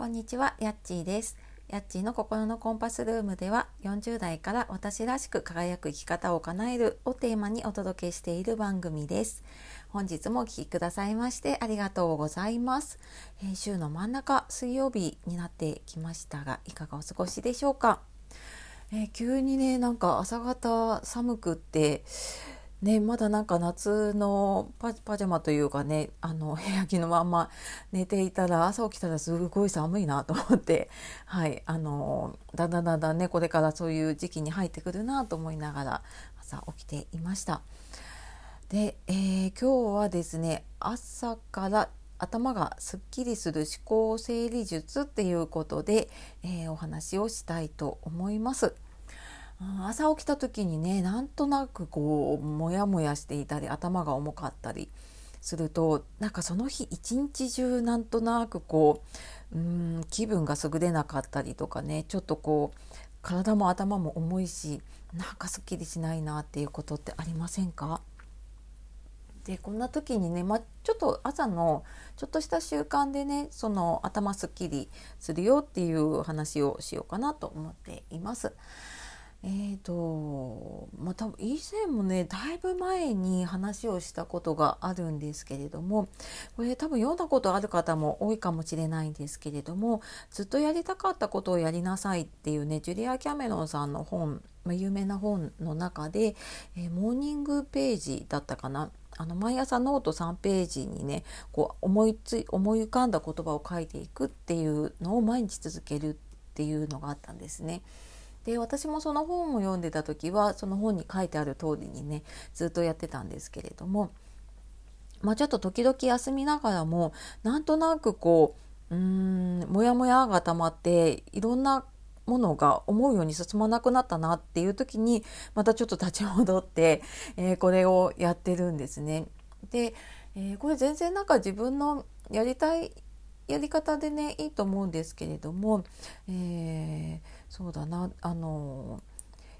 こんにちは、やっちーです。やっちーの心のコンパスルームでは40代から私らしく輝く生き方を叶えるをテーマにお届けしている番組です。本日もお聴きくださいましてありがとうございます。えー週の真ん中水曜日になってきましたがいかがお過ごしでしょうか？えー急にねなんか朝方寒くってね、まだなんか夏のパパジャマというかねあの部屋着のまんま寝ていたら朝起きたらすごい寒いなと思って、はい、あのだんだんだんだんねこれからそういう時期に入ってくるなと思いながら朝起きていました。で、えー今日はですね朝から頭がすっきりする思考整理術っていうことで、えーお話をしたいと思います。朝起きた時にねなんとなくこうモヤモヤしていたり頭が重かったりするとなんかその日一日中なんとなくこううん気分が優れなかったりとかねちょっとこう体も頭も重いしなんかすっきりしないなっていうことってありませんか？でこんな時にね、ま、ちょっと朝のちょっとした習慣でねその頭すっきりするよっていう話をしようかなと思っています。えーとまあ、多分以前もねだいぶ前に話をしたことがあるんですけれどもこれ多分読んだことある方も多いかもしれないんですけれどもずっとやりたかったことをやりなさいっていうねジュリア・キャメロンさんの本、まあ、有名な本の中で、えーモーニングページだったかなあの毎朝ノート3ページにねこう思いつ思い浮かんだ言葉を書いていくっていうのを毎日続けるっていうのがあったんですね。で私もその本を読んでた時はその本に書いてある通りにねずっとやってたんですけれども、まあ、ちょっと時々休みながらもなんとなくこううーんモヤモヤが溜まっていろんなものが思うように進まなくなったなっていう時にまたちょっと立ち戻って、えーこれをやってるんですね。で、えーこれ全然なんか自分のやりたいやり方でねいいと思うんですけれども、えーそうだなあの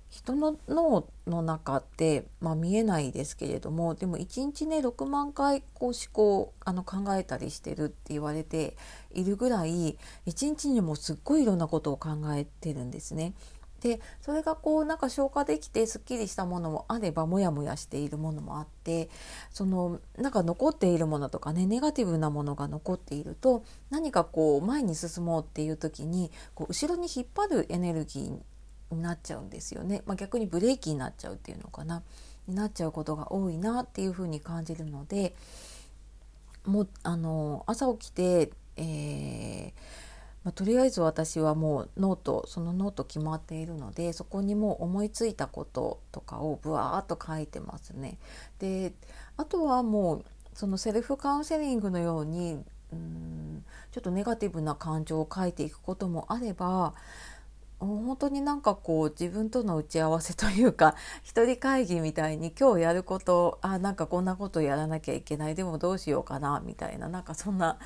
人の脳の中って、まあ、見えないですけれどもでも1日ね6万回こう思考あの考えたりしてるって言われているぐらい1日にもすっごいいろんなことを考えてるんですね。でそれがこうなんか消化できてすっきりしたものもあればモヤモヤしているものもあってそのなんか残っているものとかねネガティブなものが残っていると何かこう前に進もうっていう時にこう後ろに引っ張るエネルギーになっちゃうんですよね、まあ、逆にブレーキになっちゃうっていうのかな。になっちゃうことが多いなっていうふうに感じるのでもうあの朝起きて、えーまあ、とりあえず私はもうノートそのノート決まっているのでそこにもう思いついたこととかをブワーっと書いてますね。であとはもうそのセルフカウンセリングのようにうんちょっとネガティブな感情を書いていくこともあれば本当になんかこう自分との打ち合わせというか 一人会議みたいに今日やることあなんかこんなことやらなきゃいけない。でもどうしようかなみたいな。なんかそんな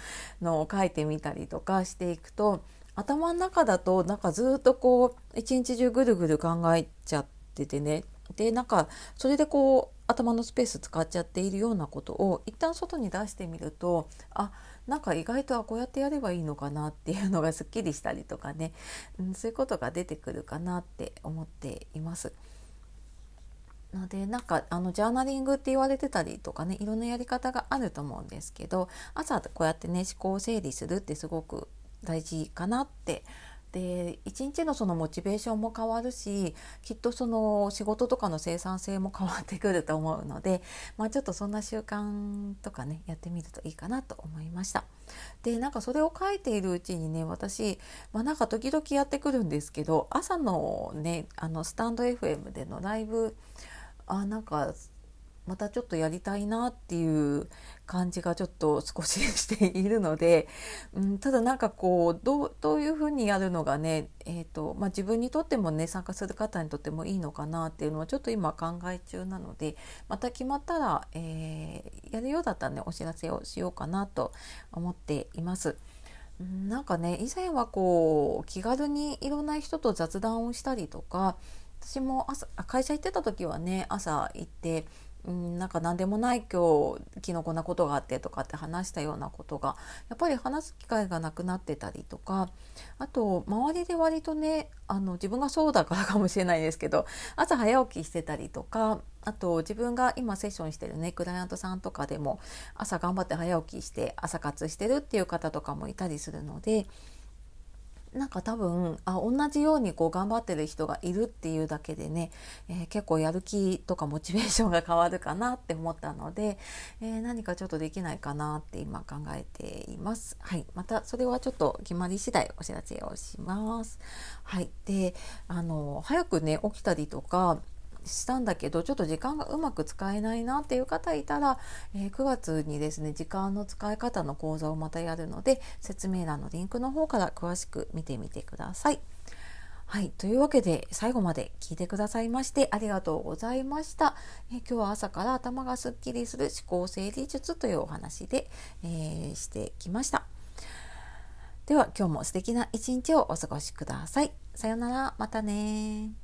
のを書いてみたりとかしていくと頭の中だとなんかずっとこう一日中ぐるぐる考えちゃっててね。でなんかそれでこう頭のスペース使っちゃっているようなことを一旦外に出してみるとあなんか意外とはこうやってやればいいのかなっていうのがすっきりしたりとかね、うん、そういうことが出てくるかなって思っています。のでなんかあのジャーナリングって言われてたりとかねいろんなやり方があると思うんですけど朝こうやってね思考を整理するってすごく大事かなってで一日のそのモチベーションも変わるしきっとその仕事とかの生産性も変わってくると思うので、まあ、ちょっとそんな習慣とかねやってみるといいかなと思いました。でなんかそれを書いているうちにね私、まあ、なんか時々やってくるんですけど朝のねあのスタンド FM でのライブあなんかまたちょっとやりたいなっていう感じがちょっと少ししているので、うん、ただなんかこうどうどういうふうにやるのがね、えーとまあ、自分にとってもね参加する方にとってもいいのかなっていうのはちょっと今考え中なのでまた決まったら、えーやるようだったらねお知らせをしようかなと思っています。うんなんかね以前はこう気軽にいろんな人と雑談をしたりとか私も朝会社行ってた時はね朝行ってうん、なんか何でもない今日昨日こなことがあってとかって話したようなことがやっぱり話す機会がなくなってたりとかあと周りで割とねあの自分がそうだからかもしれないですけど朝早起きしてたりとかあと自分が今セッションしてるねクライアントさんとかでも朝頑張って早起きして朝活してるっていう方とかもいたりするのでなんか多分あ同じようにこう頑張ってる人がいるっていうだけでね、えー、結構やる気とかモチベーションが変わるかなって思ったので、えー、何かちょっとできないかなって今考えています。はい、またそれはちょっと決まり次第お知らせをします。はい、であの早くね起きたりとかしたんだけどちょっと時間がうまく使えないなっていう方いたら、えー、9月にですね時間の使い方の講座をまたやるので説明欄のリンクの方から詳しく見てみてください。はい。というわけで、最後まで聞いてくださいましてありがとうございました。え今日は朝から頭がすっきりする思考整理術というお話で、えー、してきました。では、今日も素敵な一日をお過ごしください。さようなら。またね